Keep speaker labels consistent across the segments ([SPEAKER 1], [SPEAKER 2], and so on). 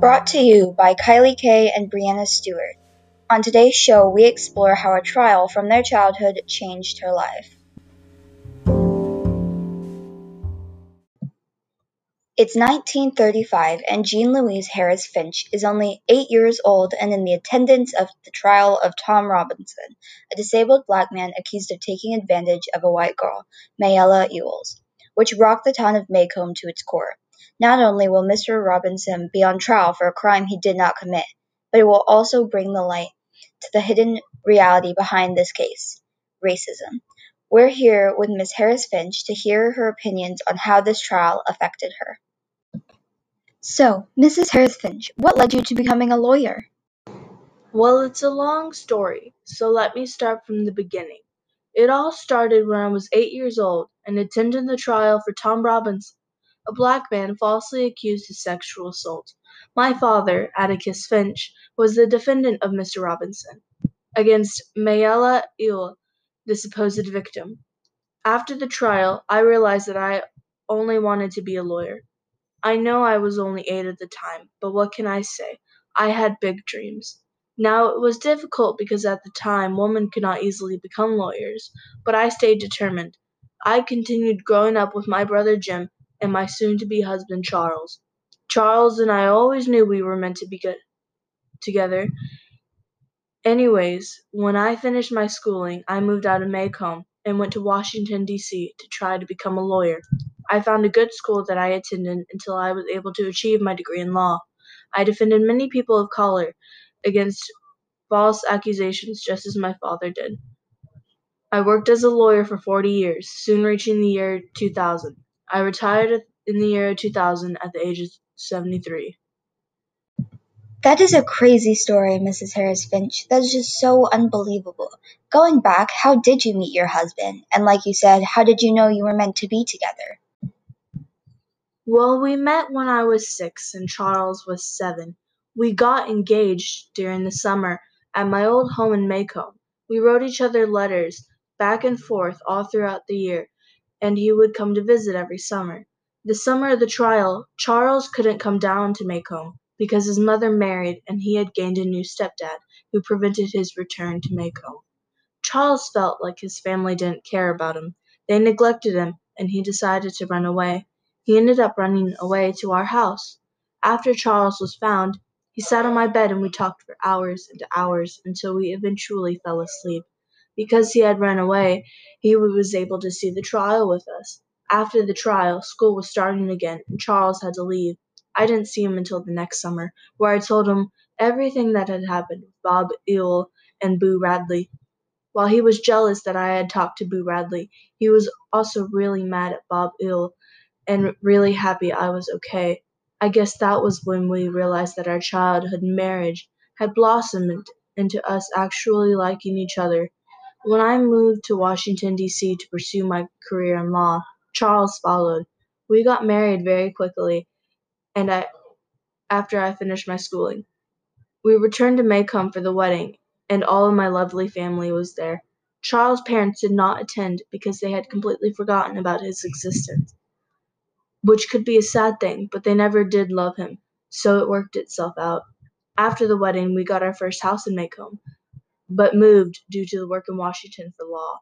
[SPEAKER 1] Brought to you by Kylie Kay and Brianna Stewart. On today's show, we explore how a trial from their childhood changed her life. It's 1935, and Jean Louise Harris Finch is only eight years old and in the attendance of the trial of Tom Robinson, a disabled black man accused of taking advantage of a white girl, Mayella Ewells, which rocked the town of Maycomb to its core. Not only will Mr. Robinson be on trial for a crime he did not commit, but it will also bring the light to the hidden reality behind this case racism. We're here with Ms. Harris Finch to hear her opinions on how this trial affected her. So, Mrs. Harris Finch, what led you to becoming a lawyer?
[SPEAKER 2] Well, it's a long story, so let me start from the beginning. It all started when I was eight years old and attended the trial for Tom Robinson, a black man falsely accused of sexual assault. My father, Atticus Finch, was the defendant of Mr. Robinson against Mayella Ewell, the supposed victim. After the trial, I realized that I only wanted to be a lawyer. I know I was only eight at the time, but what can I say? I had big dreams. Now, it was difficult because at the time women could not easily become lawyers, but I stayed determined. I continued growing up with my brother Jem and my soon to be husband Charles. Charles and I always knew we were meant to be good together. Anyways, when I finished my schooling, I moved out of Maycomb and went to Washington, D.C. to try to become a lawyer. I found a good school that I attended until I was able to achieve my degree in law. I defended many people of color against false accusations just as my father did. I worked as a lawyer for 40 years, soon reaching the year 2000. I retired in the year 2000 at the age of 73.
[SPEAKER 1] That is a crazy story, Mrs. Harris Finch. That is just so unbelievable. Going back, how did you meet your husband? And like you said, how did you know you were meant to be together?
[SPEAKER 2] Well, we met when I was six and Charles was seven. We got engaged during the summer at my old home in Maycomb. We wrote each other letters back and forth all throughout the year, and he would come to visit every summer. The summer of the trial, Charles couldn't come down to Maycomb because his mother married and he had gained a new stepdad who prevented his return to Maycomb. Charles felt like his family didn't care about him. They neglected him, and he decided to run away. He ended up running away to our house. After Charles was found, he sat on my bed and we talked for hours and hours until we eventually fell asleep. Because he had run away, he was able to see the trial with us. After the trial, school was starting again and Charles had to leave. I didn't see him until the next summer, where I told him everything that had happened with Bob Ewell and Boo Radley. While he was jealous that I had talked to Boo Radley, he was also really mad at Bob Ewell and really happy I was okay. I guess that was when we realized that our childhood marriage had blossomed into us actually liking each other. When I moved to Washington, D.C. to pursue my career in law, Charles followed. We got married very quickly, and I, after I finished my schooling. We returned to Maycomb for the wedding, and all of my lovely family was there. Charles' parents did not attend because they had completely forgotten about his existence which could be a sad thing, but they never did love him, so it worked itself out. After the wedding, we got our first house in Maycomb, but moved due to the work in Washington for law.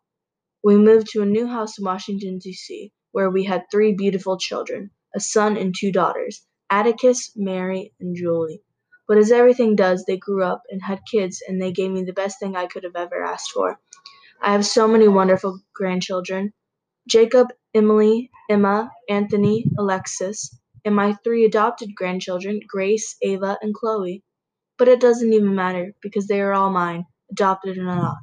[SPEAKER 2] We moved to a new house in Washington, D.C., where we had three beautiful children a son and two daughters Atticus, Mary, and Julie. But as everything does, they grew up and had kids, and they gave me the best thing I could have ever asked for. I have so many wonderful grandchildren Jacob, Emily, Emma, Anthony, Alexis, and my three adopted grandchildren, Grace, Ava, and Chloe. But it doesn't even matter because they are all mine, adopted or not.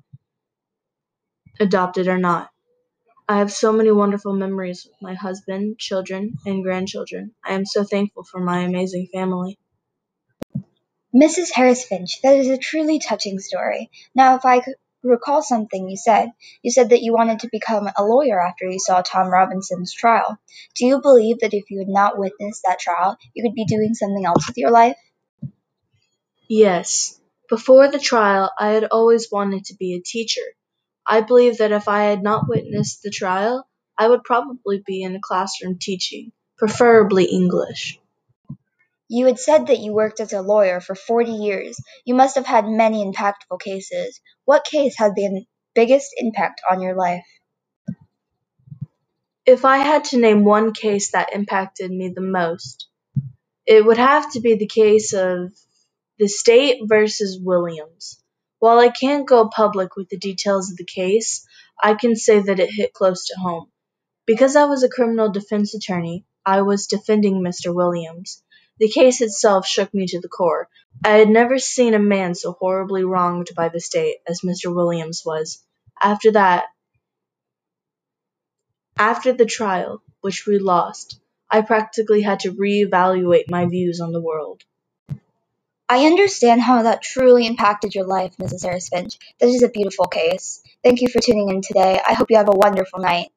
[SPEAKER 2] Adopted or not. I have so many wonderful memories with my husband, children, and grandchildren. I am so thankful for my amazing family.
[SPEAKER 1] Mrs. Harris Finch, that is a truly touching story. Now, if I could recall something you said. You said that you wanted to become a lawyer after you saw Tom Robinson's trial. Do you believe that if you had not witnessed that trial, you could be doing something else with your life?
[SPEAKER 2] Yes. Before the trial, I had always wanted to be a teacher. I believe that if I had not witnessed the trial, I would probably be in a classroom teaching, preferably English.
[SPEAKER 1] You had said that you worked as a lawyer for 40 years. You must have had many impactful cases. What case had the biggest impact on your life?
[SPEAKER 2] If I had to name one case that impacted me the most, it would have to be the case of the state versus Williams. While I can't go public with the details of the case, I can say that it hit close to home. Because I was a criminal defense attorney, I was defending Mr. Williams. The case itself shook me to the core. I had never seen a man so horribly wronged by the state as Mr. Williams was. After that, after the trial, which we lost, I practically had to reevaluate my views on the world.
[SPEAKER 1] I understand how that truly impacted your life, Mrs. Harris-Finch. This is a beautiful case. Thank you for tuning in today. I hope you have a wonderful night.